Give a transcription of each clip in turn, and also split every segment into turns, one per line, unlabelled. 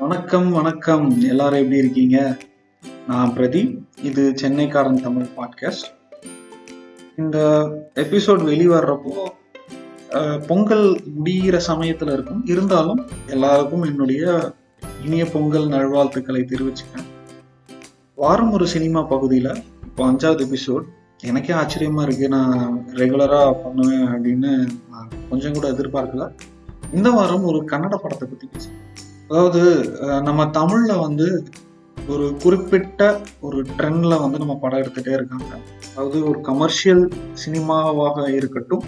வணக்கம் வணக்கம். எல்லாரும் எப்படி இருக்கீங்க? நான் பிரதீப். இது சென்னைக்காரன் தமிழ் பாட்காஸ்ட் இந்த எபிசோட் வெளிவர்றப்போ பொங்கல் முடிகிற சமயத்துல இருக்கும். இருந்தாலும் எல்லாருக்கும் என்னுடைய இனிய பொங்கல் நல்வாழ்த்துக்களை தெரிவிச்சுக்கேன் வாரம் ஒரு சினிமா பகுதியில் இப்போ அஞ்சாவது எபிசோட் எனக்கே ஆச்சரியமா இருக்கு. நான் ரெகுலரா பண்ணுவேன் அப்படின்னு நான் கொஞ்சம் கூட எதிர்பார்க்கல. இந்த வாரம் ஒரு கன்னட படத்தை பத்தி பேசுறேன் அதாவது நம்ம தமிழ்ல வந்து ஒரு குறிப்பிட்ட ஒரு ட்ரெண்ட்ல வந்து நம்ம படம் எடுத்துட்டே இருக்காங்க. அதாவது ஒரு கமர்ஷியல் சினிமாவாக இருக்கட்டும்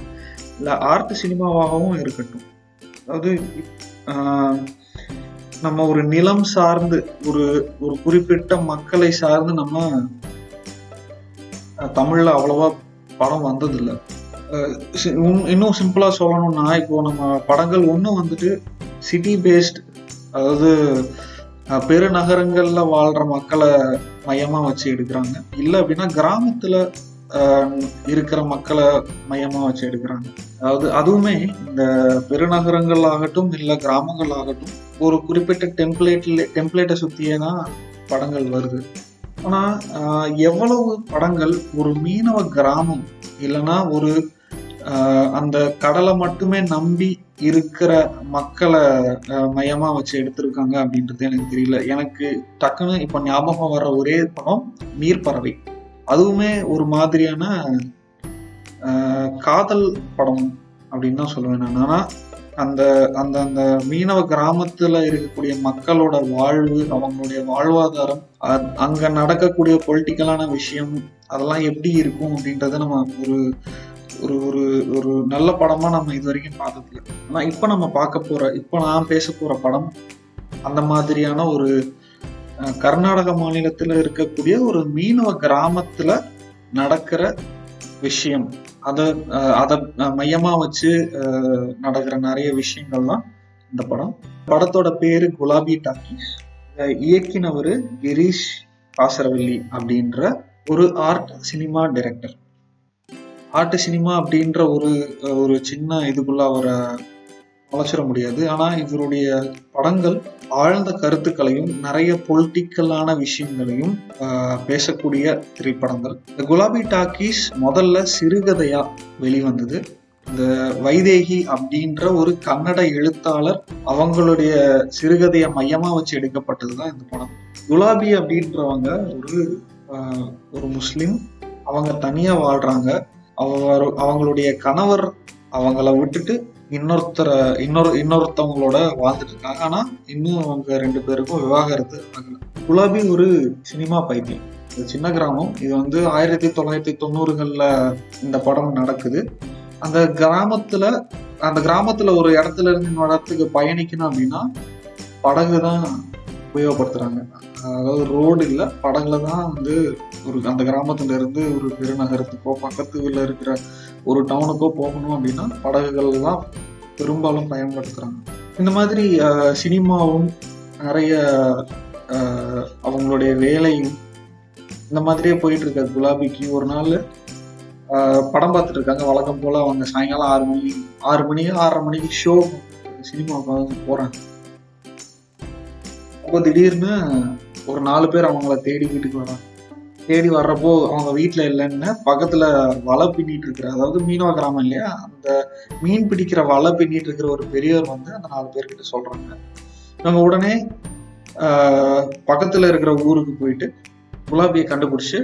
இல்லை ஆர்ட் சினிமாவாகவும் இருக்கட்டும். அதாவது நம்ம ஒரு நிலம் சார்ந்து ஒரு ஒரு குறிப்பிட்ட மக்களை சார்ந்து நம்ம தமிழில் தமிழ்ல அவ்வளவா படம் வந்ததில்லை. இன்னும் சிம்பிளா சொல்லணும்னா இப்போ நம்ம படங்கள் ஒன்று வந்துட்டு சிட்டி பேஸ்ட் அதாவது பெருநகரங்களில் வாழ்கிற வாழ்ற மக்களை மையமாக வச்சு எடுக்கிறாங்க. இல்லை அப்படின்னா கிராமத்தில் இருக்கிற மக்களை மையமாக வச்சு எடுக்கிறாங்க. அதாவது அதுவுமே இந்த பெருநகரங்கள் ஆகட்டும் இல்லை கிராமங்கள் ஆகட்டும் ஒரு குறிப்பிட்ட டெம்ப்ளேட்ல டெம்ப்ளேட்டை சுற்றியே தான் படங்கள் வருது. ஆனால் எவ்வளவு படங்கள் ஒரு மீனவ கிராமம் இல்லைன்னா ஒரு அந்த கடலை மட்டுமே நம்பி இருக்கிற மக்களை மையமா வச்சு எடுத்திருக்காங்க அப்படின்றது எனக்கு தெரியல. எனக்கு டக்குன்னு இப்ப ஞாபகம் வர்ற ஒரே படம் நீர்ப்பறவை. அதுவுமே ஒரு மாதிரியான காதல் படம் அப்படின்னு தான் சொல்லுவேன் நான். ஆனா அந்த அந்த அந்த மீனவ கிராமத்துல இருக்கக்கூடிய மக்களோட வாழ்வு அவங்களுடைய வாழ்வாதாரம் அங்க நடக்கக்கூடிய பொலிட்டிக்கலான விஷயம் அதெல்லாம் எப்படி இருக்கும் அப்படின்றத நம்ம ஒரு ஒரு ஒரு ஒரு நல்ல படமா நம்ம இது வரைக்கும் பார்த்ததில்ல. ஆனா இப்ப நம்ம பார்க்க போற இப்ப நான் பேச போற படம் அந்த மாதிரியான ஒரு அஹ், கர்நாடக மாநிலத்துல இருக்கக்கூடிய ஒரு மீனவ கிராமத்துல நடக்கிற விஷயம். அத அதை மையமா வச்சு நடக்கிற நிறைய விஷயங்கள் தான் இந்த படம். படத்தோட பேரு குலாபி டாக்கி. இயக்கினவர் கிரீஷ் பாசரவல்லி அப்படின்ற ஒரு art cinema director. Art cinema அப்படின்ற ஒரு ஒரு சின்ன இதுக்குள்ள அவரை வளர்ச்சிட முடியாது. ஆனால் இவருடைய படங்கள் ஆழ்ந்த கருத்துக்களையும் நிறைய பொலிட்டிக்கலான விஷயங்களையும் பேசக்கூடிய திரைப்படங்கள். இந்த குலாபி டாக்கீஸ் முதல்ல சிறுகதையா வெளிவந்தது. இந்த வைதேகி அப்படின்ற ஒரு கன்னட எழுத்தாளர் அவங்களுடைய சிறுகதையை மையமா வச்சு எடுக்கப்பட்டது தான் இந்த படம். குலாபி அப்படின்றவங்க ஒரு ஒரு முஸ்லீம். அவங்க தனியா வாழ்றாங்க. அவங்க அவங்களுடைய கணவர் அவங்கள விட்டுட்டு இன்னொருத்தரை இன்னொரு இன்னொருத்தவங்களோட வாழ்ந்துட்டு இருக்காங்க. ஆனா இன்னும் அவங்க ரெண்டு பேருக்கும் விவாகரத்து ஆகல. குலாபி ஒரு சினிமா பைத்தியம். இது சின்ன கிராமம். இது வந்து ஆயிரத்தி தொள்ளாயிரத்தி தொண்ணூறுகள்ல இந்த படம் நடக்குது. அந்த கிராமத்துல அந்த கிராமத்துல ஒரு இடத்துல இருந்து இன்னொரு இடத்துக்கு பயணிக்கணும் அப்படின்னா படகு தான் உபயோகப்படுத்துகிறாங்க அதாவது ரோடு இல்லை படங்களை தான் வந்து ஒரு அந்த கிராமத்துலேருந்து ஒரு பெருநகரத்துக்கோ பக்கத்து வீட்டில் இருக்கிற ஒரு டவுனுக்கோ போகணும் அப்படின்னா படகுகள் தான் பெரும்பாலும் பயன்படுத்துகிறாங்க இந்த மாதிரி சினிமாவும் நிறைய அவங்களுடைய வேலையும் இந்த மாதிரியே போயிட்டு இருக்க. குலாபிக்கு ஒரு நாள் படம் பார்த்துட்டு இருக்காங்க. வழக்கம் போல் அவங்க சாயங்காலம் ஆறு மணி ஆறு மணி ஆறரை மணிக்கு ஷோ சினிமா போகிறாங்க அப்போ திடீர்னு ஒரு நாலு பேர் அவங்கள தேடி வீட்டுக்கு வராங்க தேடி வர்றப்போ அவங்க வீட்டில் இல்லைன்னு பக்கத்தில் வலை பின்னிட்டு இருக்கிற அதாவது மீனவ கிராமம் இல்லையா அந்த மீன் பிடிக்கிற வலை பின்னிட்டு இருக்கிற ஒரு பெரியவர் வந்து அந்த நாலு பேர்கிட்ட சொல்கிறாங்க நம்ம உடனே பக்கத்தில் இருக்கிற ஊருக்கு போயிட்டு குலாபியை கண்டுபிடிச்சி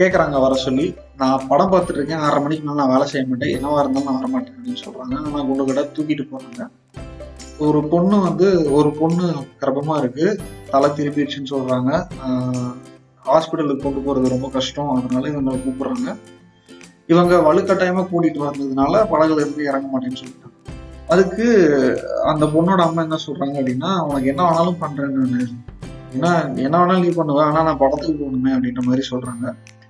கேட்குறாங்க வர சொல்லி. நான் படம் பார்த்துட்டு இருக்கேன் ஆறரை மணிக்கு மேலே நான் வேலை செய்ய மாட்டேன் என்னவா இருந்தாலும் நான் வரமாட்டேன் அப்படின்னு சொல்கிறாங்க ஆனா குண்டு கடை தூக்கிட்டு போகிறாங்க ஒரு பொண்ணு வந்து ஒரு பொண்ணு கர்ப்பமா இருக்கு. தலை திருப்பிடுச்சுன்னு சொல்றாங்க. ஹாஸ்பிட்டலுக்கு கொண்டு போறது ரொம்ப கஷ்டம். அதனால இவங்க கூப்பிடுறாங்க. இவங்க வலுக்கட்டாயமா கூட்டிட்டு வந்ததுனால படகுல இருந்து இறங்க மாட்டேன்னு சொல்லிட்டாங்க. அதுக்கு அந்த பொண்ணோட அம்மா என்ன சொல்றாங்க அப்படின்னா உனக்கு என்ன வேணாலும் பண்றேன்னு ஏன்னா என்ன வேணாலும் நீ பண்ணுவேன் ஆனா நான் படத்துக்கு போகணுமே அப்படின்ற மாதிரி சொல்றாங்க.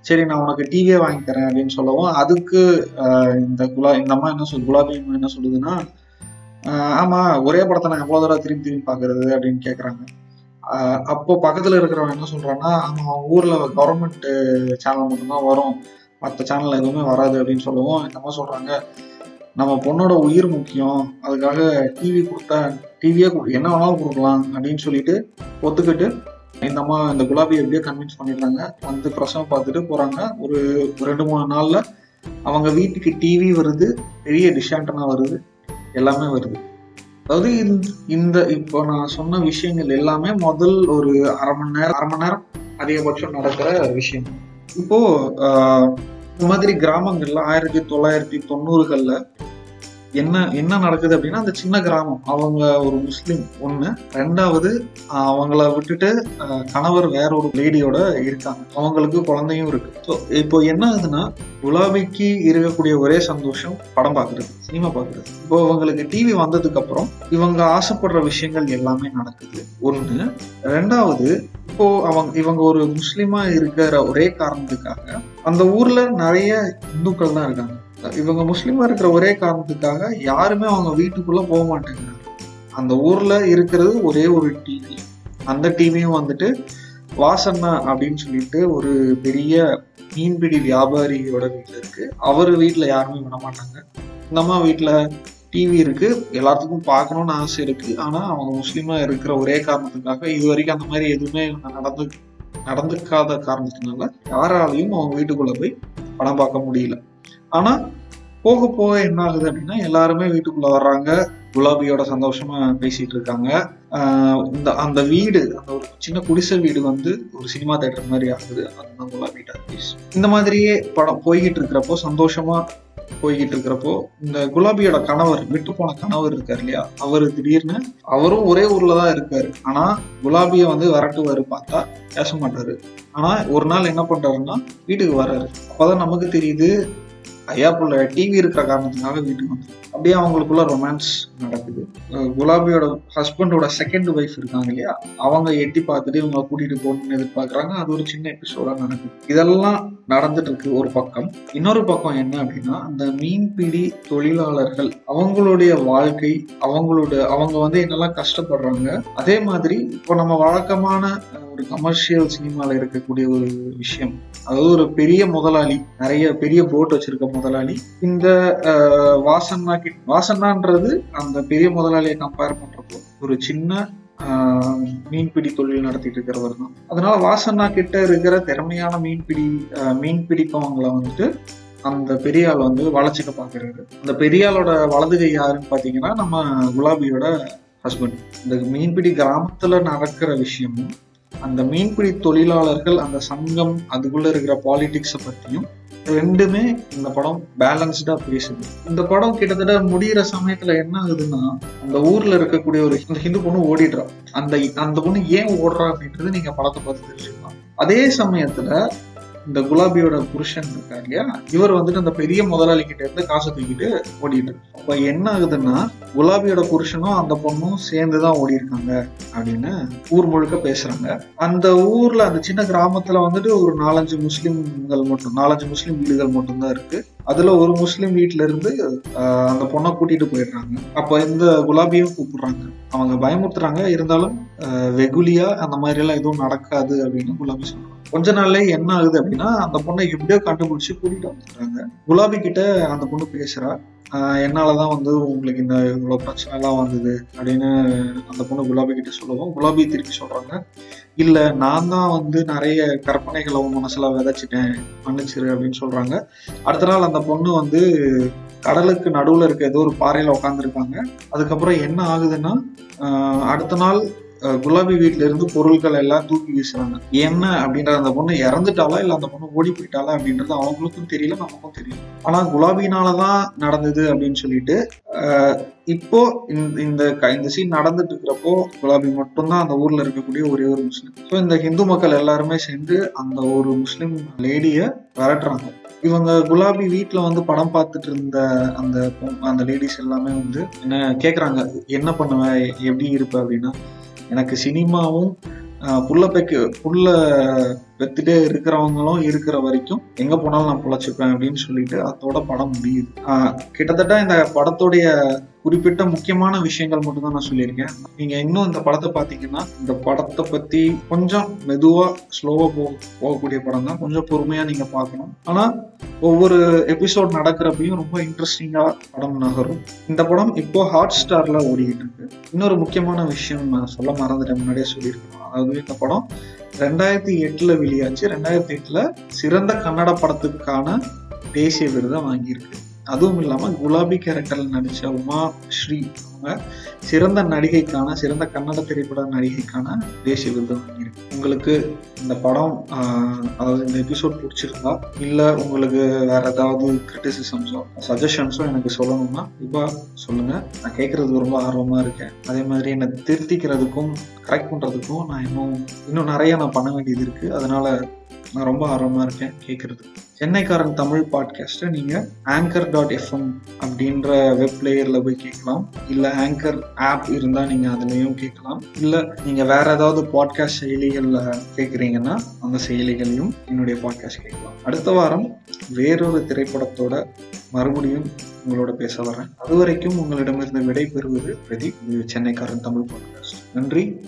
சரி நான் உனக்கு டிவியே வாங்கி தரேன் அப்படின்னு சொல்லவும் அதுக்கு இந்த குலா இந்த அம்மா என்ன சொல் குலாபி அம்மா என்ன சொல்லுதுன்னா ஆமா ஒரே படத்தை நான் எவ்வளவு தடவை திரும்பி திரும்பி பாக்குறது அப்படின்னு கேக்குறாங்க. அப்போ பக்கத்துல இருக்கிறவன் என்ன சொல்றான்னா ஆமா அவன் ஊர்ல கவர்மெண்ட் சேனல் மட்டும்தான் வரும். மற்ற சேனல் எதுவுமே வராது அப்படின்னு சொல்லவும். இந்த அம்மா சொல்றாங்க. நம்ம பொண்ணோட உயிர் முக்கியம். அதுக்காக டிவி கொடுத்தா டிவியே என்ன வேணாலும் கொடுக்கலாம் அப்படின்னு சொல்லிட்டு ஒத்துக்கிட்டு இந்த அம்மா இந்த குலாபி எப்படியோ கன்வின்ஸ் பண்ணிடுறாங்க. வந்து பிரசவம் பார்த்துட்டு போறாங்க. ஒரு ரெண்டு மூணு நாள்ல அவங்க வீட்டுக்கு டிவி வருது. பெரிய டிஷாண்டனா வருது. எல்லாமே வருது. அதாவது இந்த- இந்த இப்போ நான் சொன்ன விஷயங்கள் எல்லாமே முதல் ஒரு அரை மணி நேரம் அரை மணி நேரம் அதிகபட்சம் நடக்கிற விஷயம். இப்போ ஆஹ், இந்த மாதிரி கிராமங்கள்ல ஆயிரத்தி தொள்ளாயிரத்தி தொண்ணூறுகள்ல என்ன என்ன நடக்குது அப்படின்னா அந்த சின்ன கிராமம் அவங்க ஒரு முஸ்லீம் ஒண்ணு. ரெண்டாவது அவங்கள விட்டுட்டு கணவர் வேற ஒரு லேடியோட இருக்காங்க. அவங்களுக்கு குழந்தையும் இருக்கு. ஸோ இப்போ என்ன ஆகுதுன்னா குலாபிக்கு இருக்கக்கூடிய ஒரே சந்தோஷம் படம் பார்க்குறது சினிமா பார்க்குறது இப்போ அவங்களுக்கு டிவி வந்ததுக்கு அப்புறம் இவங்க ஆசைப்படுற விஷயங்கள் எல்லாமே நடக்குது. ஒண்ணு. ரெண்டாவது இப்போ அவங்க இவங்க ஒரு முஸ்லீமா இருக்கிற ஒரே காரணத்துக்காக அந்த ஊர்ல நிறைய இந்துக்கள் தான் இருக்காங்க. இவங்க முஸ்லீமாக இருக்கிற ஒரே காரணத்துக்காக யாருமே அவங்க வீட்டுக்குள்ளே போக மாட்டேங்கிறாங்க. அந்த ஊரில் இருக்கிறது ஒரே ஒரு டிவி அந்த டிவியும் வந்துட்டு வாசண்ணா அப்படின்னு சொல்லிட்டு ஒரு பெரிய மீன்பிடி வியாபாரியோட வீட்டில் இருக்கு. அவர் வீட்டில் யாருமே விட மாட்டாங்க இந்த அம்மா வீட்டில் டிவி இருக்கு. எல்லாத்துக்கும் பார்க்கணும்னு ஆசை இருக்கு. ஆனால் அவங்க முஸ்லீமா இருக்கிற ஒரே காரணத்துக்காக இது வரைக்கும் அந்த மாதிரி எதுவுமே நடந்து நடந்துக்காத காரணத்தினால யாராலையும் அவங்க வீட்டுக்குள்ள போய் படம் பார்க்க முடியல. ஆனா போக போக என்ன ஆகுது அப்படின்னா எல்லாருமே வீட்டுக்குள்ள வர்றாங்க. குலாபியோட சந்தோஷமா பேசிட்டு இருக்காங்க. இந்த அந்த வீடு அந்த ஒரு சின்ன குடிசை வீடு வந்து ஒரு சினிமா தேட்டர் மாதிரி ஆகுது. அதுதான் குலாபி டாக்கீஸ். இந்த மாதிரியே படம் போய்கிட்டு இருக்கிறப்போ சந்தோஷமா போய்கிட்டு இருக்கிறப்போ இந்த குலாபியோட கணவர் விட்டு போன கணவர் இருக்காரு இல்லையா? அவரு திடீர்னு அவரும் ஒரே ஊர்ல தான் இருக்காரு. ஆனா குலாபிய வந்து வரட்டுவாரு பார்த்தா பேச மாட்டாரு. ஆனா ஒரு நாள் என்ன பண்றாருன்னா வீட்டுக்கு வர்றாரு. அப்பதான் நமக்கு தெரியுது ஐயா புள்ள டிவி இருக்கிற காரணத்துக்காக வீட்டுக்கு வந்து அப்படியே அவங்களுக்குள்ள ரொமான்ஸ் நடக்குது. குலாபியோட ஹஸ்பண்டோட செகண்ட் ஒய்ஃப் இருக்காங்க இல்லையா? அவங்க எட்டி பார்த்துட்டு இவங்க கூட்டிட்டு போகணும்னு எதிர்பார்க்குறாங்க. அது ஒரு சின்ன எபிசோடா நடக்குது. இதெல்லாம் நடந்துட்டு இருக்கு ஒரு பக்கம். இன்னொரு பக்கம் என்ன அப்படின்னா அந்த மீன்பிடி தொழிலாளர்கள் அவங்களுடைய வாழ்க்கை அவங்களோட அவங்க வந்து என்னெல்லாம் கஷ்டப்படுறாங்க அதே மாதிரி இப்போ நம்ம வழக்கமான ஒரு கமர்ஷியல் சினிமாவில் இருக்கக்கூடிய ஒரு விஷயம். அதாவது ஒரு பெரிய முதலாளி நிறைய பெரிய போட் வச்சிருக்க முதலாளி இந்த அஹ், வாசன்னா கிட் வாசன்னான்றது அந்த பெரிய முதலாளியை கம்பேர் பண்றப்போ ஒரு சின்ன ஆஹ், மீன்பிடி தொழில் நடத்திட்டு இருக்கிறவர் தான். அதனால வாசன்னா கிட்ட இருக்கிற திறமையான மீன்பிடி மீன் பிடிப்பவங்களை வந்துட்டு அந்த பெரியாள் வந்து வளர்ச்சிக்க பாக்குறாரு அந்த பெரியாளோட வலதுகை யாருன்னு பாத்தீங்கன்னா நம்ம குலாபியோட ஹஸ்பண்ட் இந்த மீன்பிடி கிராமத்துல நடக்கிற விஷயமும் அந்த மீன்பிடி தொழிலாளர்கள் அந்த சங்கம் அதுக்குள்ள இருக்கிற பாலிடிக்ஸை பத்தியும் ரெண்டுமே இந்த படம் பேலன்ஸ்டா பேசுது. இந்த படம் கிட்டத்தட்ட முடிகிற சமயத்துல என்ன ஆகுதுன்னா அந்த ஊர்ல இருக்கக்கூடிய ஒரு ஹிந்து பொண்ணு ஓடிடுறான் அந்த அந்த பொண்ணு ஏன் ஓடுறா அப்படின்றது நீங்க படத்தை பார்த்து தெரிஞ்சுக்கலாம். அதே சமயத்துல இந்த குலாபியோட புருஷன் இருக்கார் இல்லையா? இவர் வந்துட்டு அந்த பெரிய முதலாளி கிட்ட இருந்து காசை தூக்கிட்டு ஓடிட்டு அப்ப என்ன ஆகுதுன்னா குலாபியோட புருஷனும் அந்த பொண்ணும் சேர்ந்துதான் ஓடி இருக்காங்க அப்படின்னு ஊர் முழுக்க பேசுறாங்க. அந்த ஊர்ல அந்த சின்ன கிராமத்துல வந்துட்டு ஒரு நாலஞ்சு முஸ்லிம்கள் மட்டும் நாலஞ்சு முஸ்லிம் வீடுகள் மட்டும்தான் இருக்கு. அதுல ஒரு முஸ்லிம் வீட்டுல இருந்து அந்த பொண்ணை கூட்டிட்டு போயிடுறாங்க. அப்ப இந்த குலாபியும் கூப்பிடுறாங்க. அவங்க பயமுறுத்துறாங்க. இருந்தாலும் வெகுலியா அந்த மாதிரி எல்லாம் எதுவும் நடக்காது அப்படின்னு குலாபி சொல்றாங்க. கொஞ்ச நாள்லயே என்ன ஆகுது அப்படின்னா அந்த பொண்ணை எப்படியோ கண்டுபிடிச்சு கூட்டிட்டு வந்துடுறாங்க. குலாபி கிட்ட அந்த பொண்ணு பேசுறா என்னாலதான் வந்து உங்களுக்கு இந்த இவ்வளவு பிரச்சனை எல்லாம் வந்தது அப்படின்னு அந்த பொண்ணு குலாபி கிட்ட சொல்லுவோம். குலாபி திருப்பி சொல்றாங்க இல்ல நான் தான் வந்து நிறைய கற்பனைகளை உன் மனசுல விதைச்சிட்டேன் மன்னிச்சிரு அப்படின்னு சொல்றாங்க. அடுத்த நாள் அந்த பொண்ணு வந்து கடலுக்கு நடுவுல இருக்க ஏதோ ஒரு பாறையில உட்காந்துருக்காங்க அதுக்கப்புறம் என்ன ஆகுதுன்னா அடுத்த நாள் குலாபி வீட்ல இருந்து பொருட்கள் எல்லாம் தூக்கி வீசுறாங்க. என்ன அப்படின்ற அந்த பொண்ணு இறந்துட்டாலா இல்ல அந்த பொண்ணு ஓடி போயிட்டாலா அப்படின்றது அவங்களுக்கும் தெரியல நமக்கும் தெரியல. ஆனா குலாபினாலதான் நடந்தது அப்படின்னு சொல்லிட்டு இப்போ இந்த இந்த சீன் நடந்துட்டு இருக்கிறப்போ குலாபி மட்டும்தான் அந்த ஊர்ல இருக்கக்கூடிய ஒரே ஒரு முஸ்லீம். ஸோ இந்த ஹிந்து மக்கள் எல்லாருமே சேர்ந்து அந்த ஒரு முஸ்லீம் லேடிய விரட்டுறாங்க. இவங்க குலாபி வீட்ல வந்து படம் பார்த்துட்டு இருந்த அந்த பொ- அந்த லேடிஸ் எல்லாமே வந்து என்ன கேக்குறாங்க? என்ன பண்ணுவ? எப்படி இருப்ப? அப்படின்னா எனக்கு சினிமாவும் புள்ள பெக்கு புள்ள பெத்துட்டே இருக்கிறவங்களும் இருக்கிற வரைக்கும் எங்க போனாலும் நான் பொழைச்சிப்பேன் அப்படின்னு சொல்லிட்டு அதோட படம் முடியுது. கிட்டத்தட்ட இந்த படத்துடைய குறிப்பிட்ட முக்கியமான விஷயங்கள் மட்டும் தான் நான் சொல்லியிருக்கேன். நீங்க இன்னும் இந்த படத்தை பார்த்தீங்கன்னா இந்த படத்தை பத்தி கொஞ்சம் மெதுவா ஸ்லோவா போக போகக்கூடிய படம் தான். கொஞ்சம் பொறுமையா நீங்க பார்க்கணும். ஆனா ஒவ்வொரு எபிசோட் நடக்கிறப்பையும் ரொம்ப இன்ட்ரெஸ்டிங்கா படம் நகரும். இந்த படம் இப்போ ஹாட் ஸ்டார்ல ஓடிக்கிட்டு இருக்கு. இன்னொரு முக்கியமான விஷயம் நான் சொல்ல மறந்துட்டேன் முன்னாடியே சொல்லியிருக்கேன். அதாவது இந்த படம் ரெண்டாயிரத்தி எட்டுல வெளியாச்சு. ரெண்டாயிரத்தி எட்டுல சிறந்த கன்னட படத்துக்கான தேசிய விருதை வாங்கியிருக்கு. அதுவும் இல்லாமல் குலாபி கேரக்டரில் நடித்த உமா ஸ்ரீ அவங்க சிறந்த நடிகைக்கான சிறந்த கன்னட திரைப்பட நடிகைக்கான தேசிய விருது வாங்கியிருக்கு. உங்களுக்கு இந்த படம் அதாவது இந்த எபிசோட் பிடிச்சிருந்தா இல்லை உங்களுக்கு வேற ஏதாவது கிரிட்டிசிசம்ஸோ சஜஷன்ஸோ எனக்கு சொல்லணும்னா இப்போ சொல்லுங்க. நான் கேட்கறதுக்கு ரொம்ப ஆர்வமாக இருக்கேன். அதே மாதிரி என்னை திருத்திக்கிறதுக்கும் கரெக்ட் பண்ணுறதுக்கும் நான் இன்னும் இன்னும் நிறைய நான் பண்ண வேண்டியது இருக்குது அதனால நான் ரொம்ப ஆர்வமாக இருக்கேன் கேட்குறது சென்னைக்காரன் தமிழ் பாட்காஸ்ட்டை நீங்கள் ஆங்கர் டாட் எஃப்எம் அப்படின்ற வெப் பிளேயரில் போய் கேட்கலாம். இல்லை ஆங்கர் ஆப் இருந்தால் நீங்கள் அதுலேயும் கேட்கலாம். இல்லை நீங்கள் வேற ஏதாவது பாட்காஸ்ட் செயலிகளில் கேட்குறீங்கன்னா அந்த செயலிகளையும் என்னுடைய பாட்காஸ்ட் கேட்கலாம். அடுத்த வாரம் வேறொரு திரைப்படத்தோட மறுபடியும் உங்களோட பேச வரேன். அது வரைக்கும் உங்களிடமிருந்து விடை பெறுவது பிரதீப் இது சென்னைக்காரன் தமிழ் பாட்காஸ்ட் நன்றி.